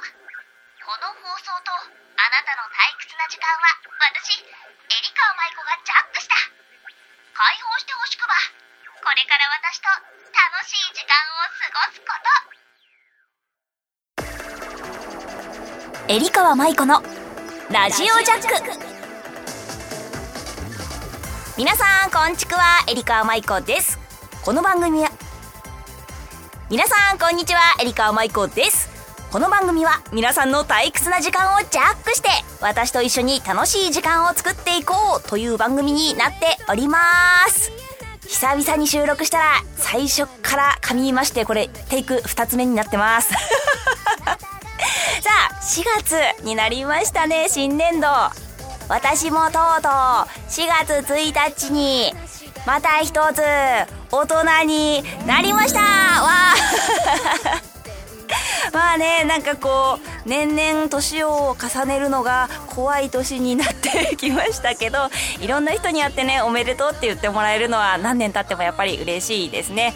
この放送とあなたの退屈な時間は私エリカ舞子がジャックした。解放してほしくば。これから私と楽しい時間を過ごすこと。エリカワ舞子のラジオジャック。皆さんこんちくは。エリカワ舞子です。この番組は皆さんこんにちは。エリカワ舞子です。この番組は皆さんの退屈な時間をジャックして私と一緒に楽しい時間を作っていこうという番組になっております。久々に収録したら最初から噛みましてこれテイク2つ目になってます。さあ4月になりましたね新年度。私もとうとう4月1日にまた一つ大人になりました。わあ。まあねなんかこう年々年を重ねるのが怖い年になってきましたけどいろんな人に会ってねおめでとうって言ってもらえるのは何年経ってもやっぱり嬉しいですね。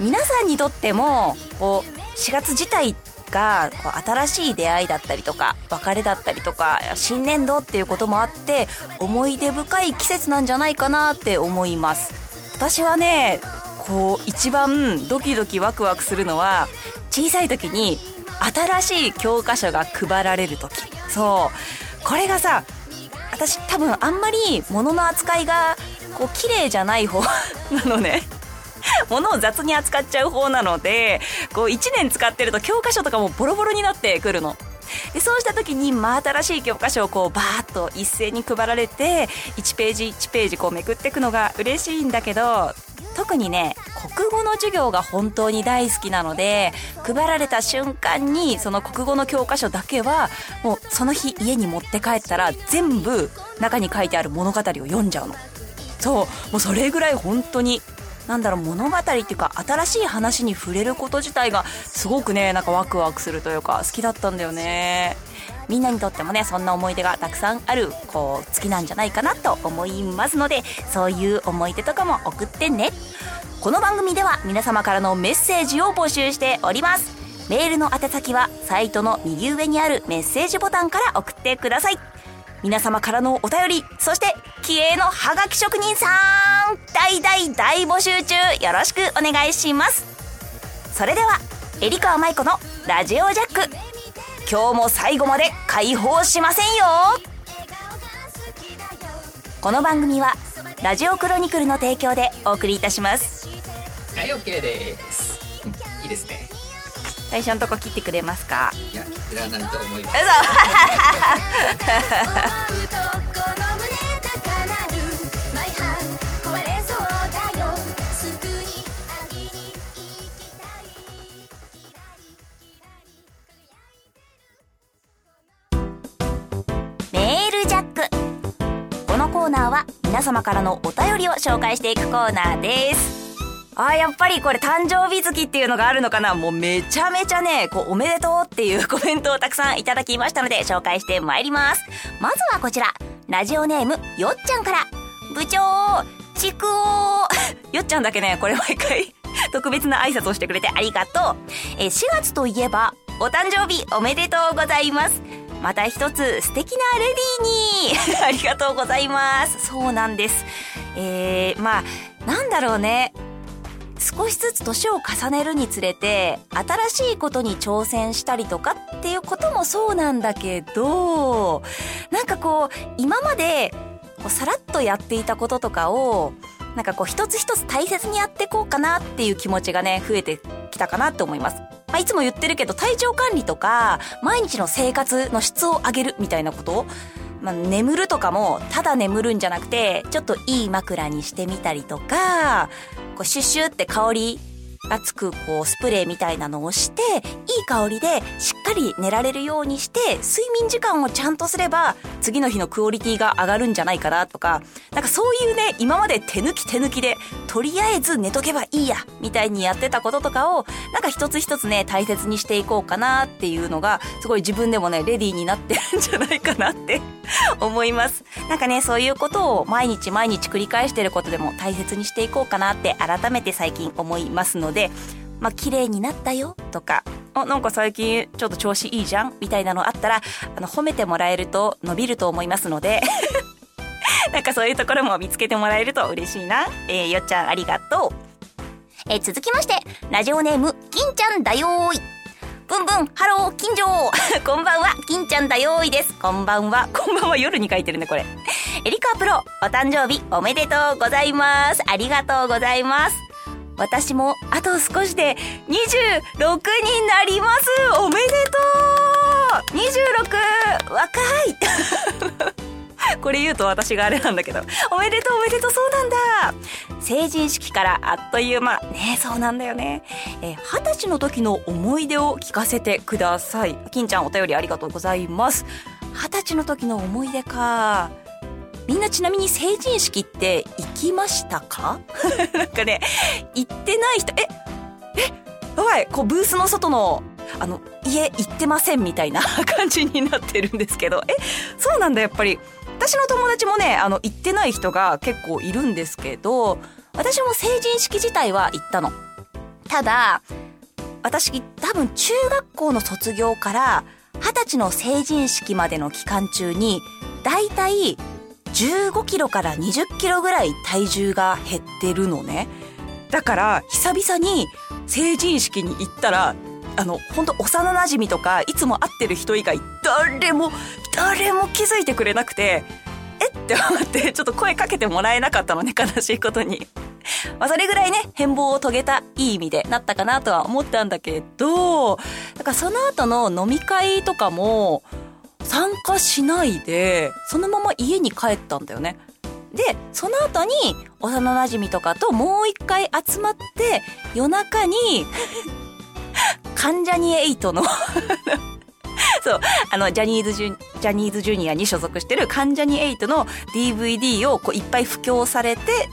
皆さんにとってもこう4月自体がこう新しい出会いだったりとか別れだったりとか新年度っていうこともあって思い出深い季節なんじゃないかなって思います。私はねこう一番ドキドキワクワクするのは小さい時に新しい教科書が配られる時。そう。これがさ私多分あんまり物の扱いがこう綺麗じゃない方なのね。物を雑に扱っちゃう方なのでこう1年使ってると教科書とかもボロボロになってくるの。でそうした時に真新しい教科書をこうバーッと一斉に配られて1ページ1ページこうめくっていくのが嬉しいんだけど特にね国語の授業が本当に大好きなので配られた瞬間にその国語の教科書だけはもうその日家に持って帰ったら全部中に書いてある物語を読んじゃうの。そうもうそれぐらい本当になんだろう物語っていうか新しい話に触れること自体がすごくねなんかワクワクするというか好きだったんだよね。みんなにとってもねそんな思い出がたくさんあるこう月なんじゃないかなと思いますのでそういう思い出とかも送ってね。この番組では皆様からのメッセージを募集しております。メールの宛先はサイトの右上にあるメッセージボタンから送ってください。皆様からのお便りそして気鋭のハガキ職人さん大大大募集中よろしくお願いします。それではエリカワ舞子のラジオジャック。今日も最後まで解放しませんよ。この番組はラジオクロニクルの提供でお送りいたします。はい OK です。いいですね。最初のとこ切ってくれますか？いやいらないと思います。メールジャック。このコーナーは皆様からのお便りを紹介していくコーナーですあやっぱりこれ誕生日月っていうのがあるのかな？もうめちゃめちゃね、こうおめでとうっていう コメントをたくさんいただきましたので紹介してまいります。まずはこちら、ラジオネームよっちゃんから、部長、ちくお よっちゃんだけね、これ毎回 特別な挨拶をしてくれてありがとう。え、4月といえば、お誕生日おめでとうございます。また一つ素敵なレディーにありがとうございます。そうなんです。えー、まあ、なんだろうね。少しずつ年を重ねるにつれて新しいことに挑戦したりとかっていうこともそうなんだけどなんかこう今までこうさらっとやっていたこととかをなんかこう一つ一つ大切にやっていこうかなっていう気持ちがね増えてきたかなって思います。まあ、いつも言ってるけど体調管理とか毎日の生活の質を上げるみたいなことまあ、眠るとかもただ眠るんじゃなくてちょっといい枕にしてみたりとかこうシュッシュって香りがつくこうスプレーみたいなのをしていい香りでしっかり寝られるようにして睡眠時間をちゃんとすれば次の日のクオリティが上がるんじゃないかなとかなんかそういうね今まで手抜き手抜きでとりあえず寝とけばいいやみたいにやってたこととかをなんか一つ一つね大切にしていこうかなっていうのがすごい自分でもねレディーになってるんじゃないかなって 思います。なんかねそういうことを毎日毎日繰り返してることでも大切にしていこうかなって改めて最近思いますのでまあ綺麗になったよとかあなんか最近ちょっと調子いいじゃん？みたいなのあったらあの褒めてもらえると伸びると思いますので なんかそういうところも見つけてもらえると嬉しいな。えー、よっちゃんありがとう。えー、続きまして、ラジオネーム、金ちゃんだよーい。ブンブン、ハロー、金城 こんばんは、金ちゃんだよーいです。こんばんは。こんばんは夜に書いてるね、これ。エリカプロ、お誕生日おめでとうございます。ありがとうございます。私もあと少しで26になりますおめでとう !26! 若い これ言うと私があれなんだけど。おめでとうおめでとうそうなんだ成人式からあっという間。ねそうなんだよね。えー、二十歳の時の思い出を聞かせてください。金ちゃんお便りありがとうございます。二十歳の時の思い出か。みんなちなみに成人式って行きましたか？なんかね、行ってない人、え、え、やばい、こうブースの外の、あの、家行ってませんみたいな 感じになってるんですけど、え、そうなんだ、やっぱり。私の友達もね、あの、行ってない人が結構いるんですけど、私も成人式自体は行ったの。ただ、私多分中学校の卒業から二十歳の成人式までの期間中に、だいたい15キロから20キロぐらい体重が減ってるのね。だから久々に成人式に行ったらあの、本当幼馴染とか、いつも会ってる人以外、誰も、誰も気づいてくれなくて、えって思って、ちょっと声かけてもらえなかったのね、悲しいことに。まあ、それぐらいね、変貌を遂げたいい意味でなったかなとは思ったんだけど、だからその後の飲み会とかも、参加しないで、そのまま家に帰ったんだよね。で、その後に、幼馴染とかともう一回集まって、夜中に 関ジャニエイトの そう、あの、ジャニーズジュ、ジャニーズジュニアに所属してる関ジャニエイトの DVD をこういっぱい布教されて、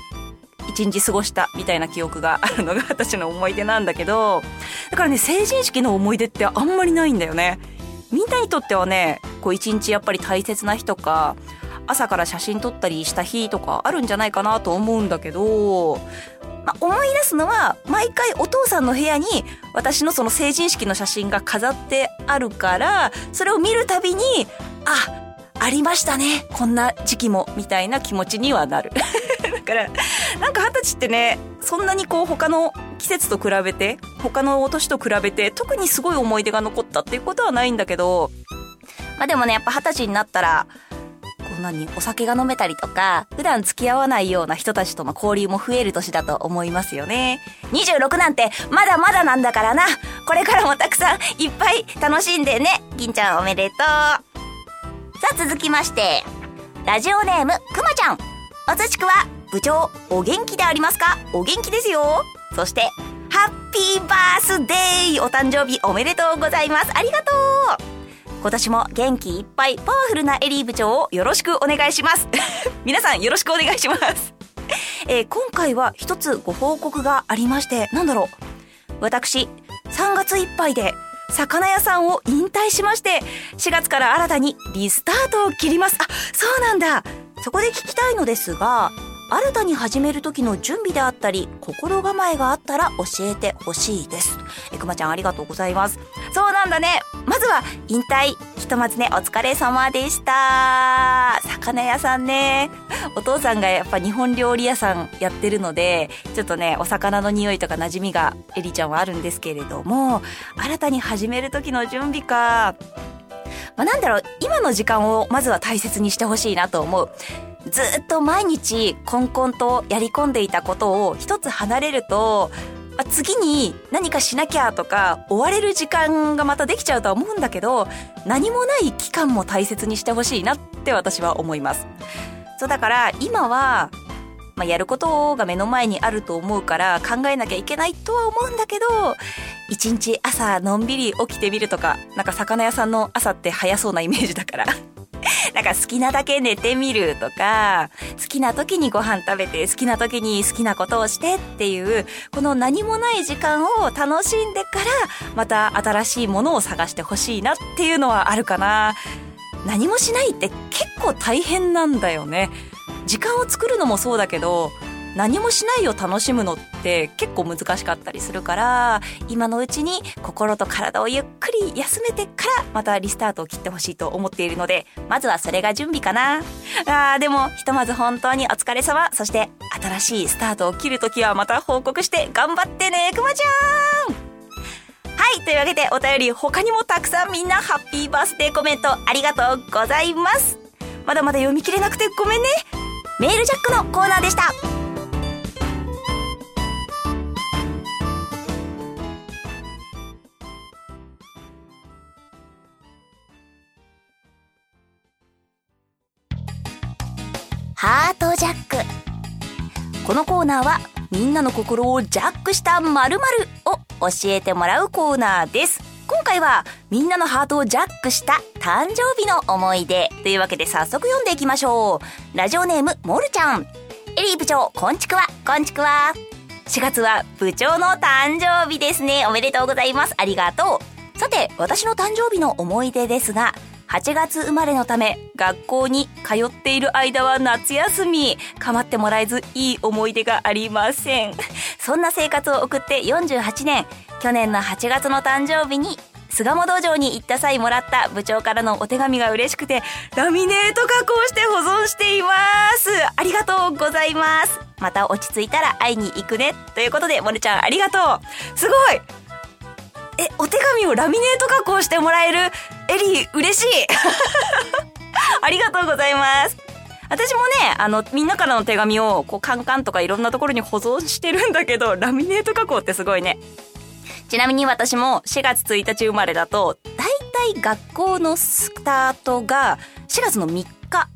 一日過ごしたみたいな記憶があるのが 私の思い出なんだけど、だからね、成人式の思い出ってあんまりないんだよね。みんなにとってはね、こう一日やっぱり大切な日とか、朝から写真撮ったりした日とかあるんじゃないかなと思うんだけど、まあ、思い出すのは、毎回お父さんの部屋に私のその成人式の写真が飾ってあるから、それを見るたびに、あ、ありましたね。こんな時期も、みたいな気持ちにはなる。だから、なんか二十歳ってね、そんなにこう他の季節と比べて、他の年と比べて、特にすごい思い出が残ったっていうことはないんだけど、まあでもね、やっぱ二十歳になったら、何お酒が飲めたりとか、普段付き合わないような人たちとの交流も増える年だと思いますよね。26なんてまだまだなんだからな。これからもたくさんいっぱい楽しんでね。銀ちゃんおめでとう。さあ続きまして、ラジオネームくまちゃん。おつちくは部長お元気でありますか？お元気ですよ。そして、ハッピーバースデーお誕生日おめでとうございます。ありがとう今年も元気いっぱいパワフルなエリー部長をよろしくお願いします。皆さんよろしくお願いします。えー、今回は一つご報告がありましてなんだろう。私3月いっぱいで魚屋さんを引退しまして4月から新たにリスタートを切ります。あそうなんだ。そこで聞きたいのですが新たに始める時の準備であったり、心構えがあったら教えてほしいです。えくまちゃんありがとうございます。そうなんだね。まずは、引退。ひとまずね、お疲れ様でした。魚屋さんね。お父さんがやっぱ日本料理屋さんやってるので、ちょっとね、お魚の匂いとか馴染みがエリちゃんはあるんですけれども、新たに始める時の準備か。まあ、なんだろう、今の時間をまずは大切にしてほしいなと思う。ずっと毎日コンコンとやり込んでいたことを一つ離れると、次に何かしなきゃとか追われる時間がまたできちゃうとは思うんだけど何もない期間も大切にしてほしいなって私は思います。そうだから今はまあ、やることが目の前にあると思うから考えなきゃいけないとは思うんだけど、一日朝のんびり起きてみるとか、なんか魚屋さんの朝って早そうなイメージだから なんか好きなだけ寝てみるとか、好きな時にご飯食べて、好きな時に好きなことをしてっていう、この何もない時間を楽しんでから、また新しいものを探してほしいなっていうのはあるかな。何もしないって結構大変なんだよね。時間を作るのもそうだけど、何もしないを楽しむのって結構難しかったりするから今のうちに心と体をゆっくり休めてからまたリスタートを切ってほしいと思っているのでまずはそれが準備かなあーでもひとまず本当にお疲れ様そして新しいスタートを切るときはまた報告して頑張ってねくまちゃんはい、というわけでお便り他にもたくさんみんなハッピーバースデーコメントありがとうございます。まだまだ読み切れなくてごめんね。メールジャックのコーナーでした。ハートジャック。このコーナーはみんなの心をジャックした〇〇を教えてもらうコーナーです。今回はみんなのハートをジャックした誕生日の思い出というわけで早速読んでいきましょう。ラジオネームモルちゃん。エリー部長、こんちくわ、こんちくわ。4月は部長の誕生日ですね。おめでとうございます。ありがとう。さて、私の誕生日の思い出ですが、8月生まれのため学校に通っている間は夏休み。構ってもらえずいい思い出がありません。そんな生活を送って48年。去年の8月の誕生日に巣鴨道場に行った際もらった部長からのお手紙が嬉しくてラミネート加工して保存しています。ありがとうございます。また落ち着いたら会いに行くね。ということでモルちゃんありがとう。すごい。え、お手紙をラミネート加工してもらえる？エリー、嬉しい ありがとうございます。私もね、あの、みんなからの手紙を、こう、カンカンとかいろんなところに保存してるんだけど、ラミネート加工ってすごいね。ちなみに私も4月1日生まれだと、だいたい学校のスタートが4月の3日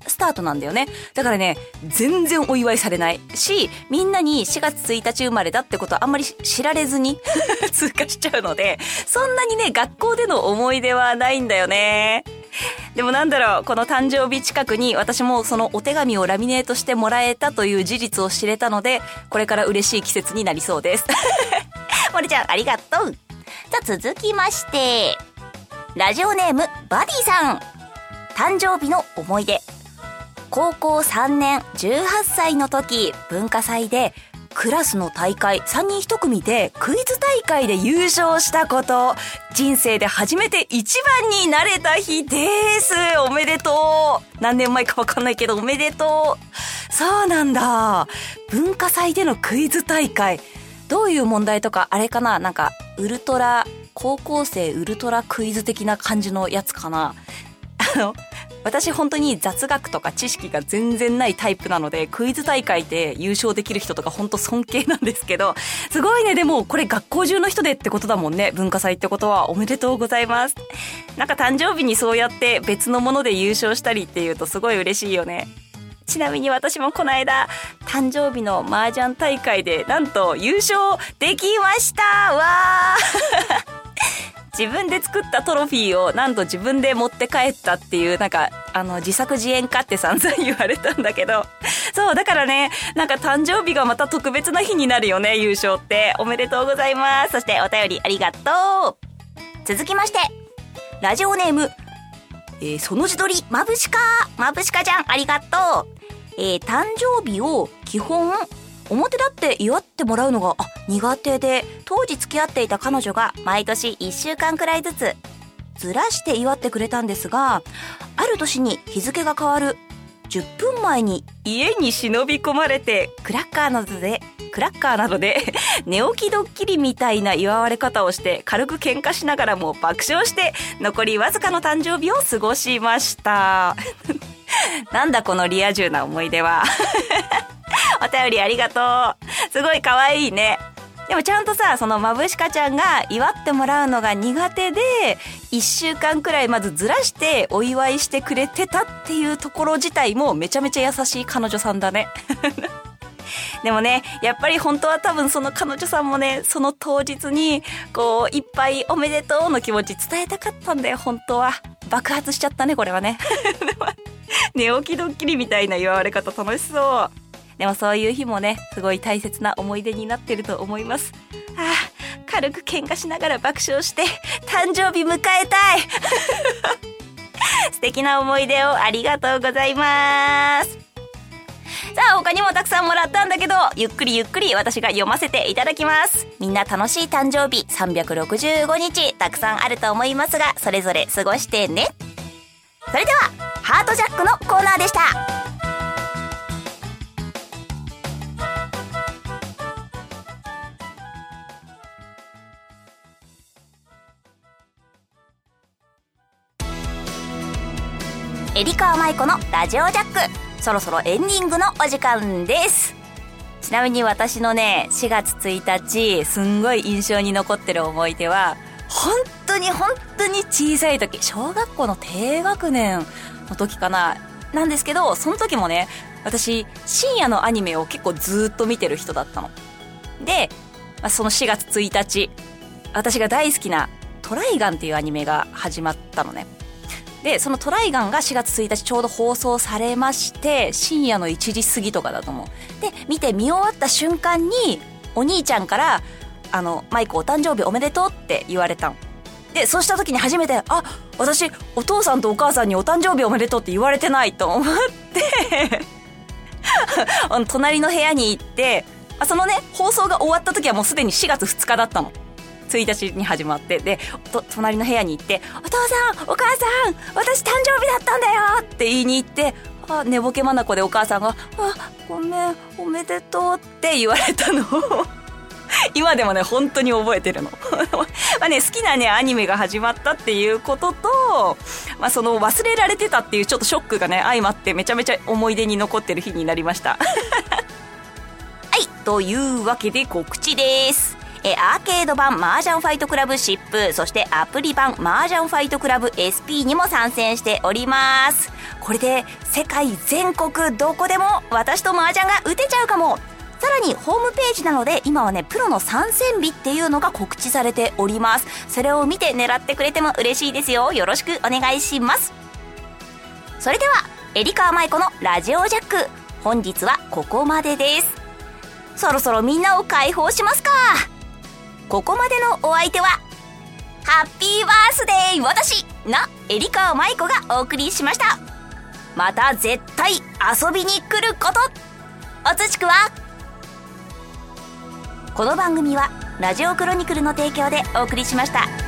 スタートなんだよね。だからね、全然お祝いされないし、みんなに4月1日生まれだってことはあんまり知られずに 通過しちゃうので、そんなにね、学校での思い出はないんだよね。でもなんだろう、この誕生日近くに私もそのお手紙をラミネートしてもらえたという事実を知れたので、これから嬉しい季節になりそうです。森ちゃん、ありがとう。さあ、続きまして、ラジオネーム、バディさん。誕生日の思い出。高校3年18歳の時、文化祭で、クラスの大会3人1組でクイズ大会で優勝したこと。人生で初めて一番になれた日です。おめでとう。何年前かわかんないけどおめでとう。そうなんだ。文化祭でのクイズ大会。どういう問題とかあれかな？なんか、ウルトラ、高校生ウルトラクイズ的な感じのやつかな？の、私本当に雑学とか知識が全然ないタイプなので、クイズ大会で優勝できる人とか本当尊敬なんですけど、すごいね、でもこれ学校中の人でってことだもんね、文化祭ってことは。おめでとうございます。なんか誕生日にそうやって別のもので優勝したりっていうとすごい嬉しいよね。ちなみに私もこの間、誕生日の麻雀大会でなんと優勝できましたわー自分で作ったトロフィーをなんと自分で持って帰ったっていう、なんか、あの、自作自演かって散々言われたんだけど。そう、だからね、なんか誕生日がまた特別な日になるよね、優勝って。おめでとうございます。そしてお便りありがとう。続きまして、ラジオネーム、えーその字取り、まぶしかまぶしかちゃん、ありがとう。えー誕生日を基本、表立って祝ってもらうのが、苦手で、当時付き合っていた彼女が毎年1週間くらいずつ、ずらして祝ってくれたんですが、ある年に日付が変わる10分前に家に忍び込まれて、クラッカーなどで、クラッカーなどで 寝起きドッキリみたいな祝われ方をして軽く喧嘩しながらも爆笑して残りわずかの誕生日を過ごしました。なんだこのリア充な思い出は。お便りありがとう。すごい可愛いね。でもちゃんとさ、そのまぶしかちゃんが祝ってもらうのが苦手で、一週間くらいまずずらしてお祝いしてくれてたっていうところ自体もめちゃめちゃ優しい彼女さんだね。でもね、やっぱり本当は多分その彼女さんもね、その当日に、こう、いっぱいおめでとうの気持ち伝えたかったんだよ、本当は。爆発しちゃったね、これはね。寝起きドッキリみたいな祝われ方楽しそう。でもそういう日もね、すごい大切な思い出になってると思います。ああ、軽く喧嘩しながら爆笑して、誕生日迎えたい 素敵な思い出をありがとうございます。さあ他にもたくさんもらったんだけどゆっくりゆっくり私が読ませていただきますみんな楽しい誕生日365日たくさんあると思いますがそれぞれ過ごしてねそれではハートジャックのコーナーでしたエリカーマイコのラジオジャック。そろそろエンディングのお時間です。ちなみに私のね4月1日すんごい印象に残ってる思い出は本当に本当に小さい時小学校の低学年の時かななんですけどその時もね私深夜のアニメを結構ずっと見てる人だったの。で、まあ、その4月1日私が大好きな「トライガン」っていうアニメが始まったのね。でそのトライガンが4月1日ちょうど放送されまして深夜の1時過ぎとかだと思う。で見て見終わった瞬間にお兄ちゃんから「あのマイクお誕生日おめでとう」って言われたの。でそうした時に初めてあ私お父さんとお母さんにお誕生日おめでとうって言われてないと思って。隣の部屋に行ってあそのね放送が終わった時はもうすでに4月2日だったの。1日に始まってで隣の部屋に行って「お父さんお母さん私誕生日だったんだよ!」って言いに行ってあ寝ぼけまなこでお母さんが「あごめんおめでとう」って言われたの。を 今でもね本当に覚えてるの。まあね好きなねアニメが始まったっていうことと、まあ、その忘れられてたっていうちょっとショックがね相まってめちゃめちゃ思い出に残ってる日になりました。はいというわけで告知です。えアーケード版麻雀ファイトクラブシップそしてアプリ版麻雀ファイトクラブ SP にも参戦しております。これで世界全国どこでも私と麻雀が打てちゃうかも。さらにホームページなので今はねプロの参戦日っていうのが告知されております。それを見て狙ってくれても嬉しいですよ。よろしくお願いします。それではエリカーマイコのラジオジャック。本日はここまでです。そろそろみんなを解放しますか。ここまでのお相手はハッピーバースデー私なエリカーマイコがお送りしました。また絶対遊びに来ること。おつしくはこの番組はラジオクロニクルの提供でお送りしました。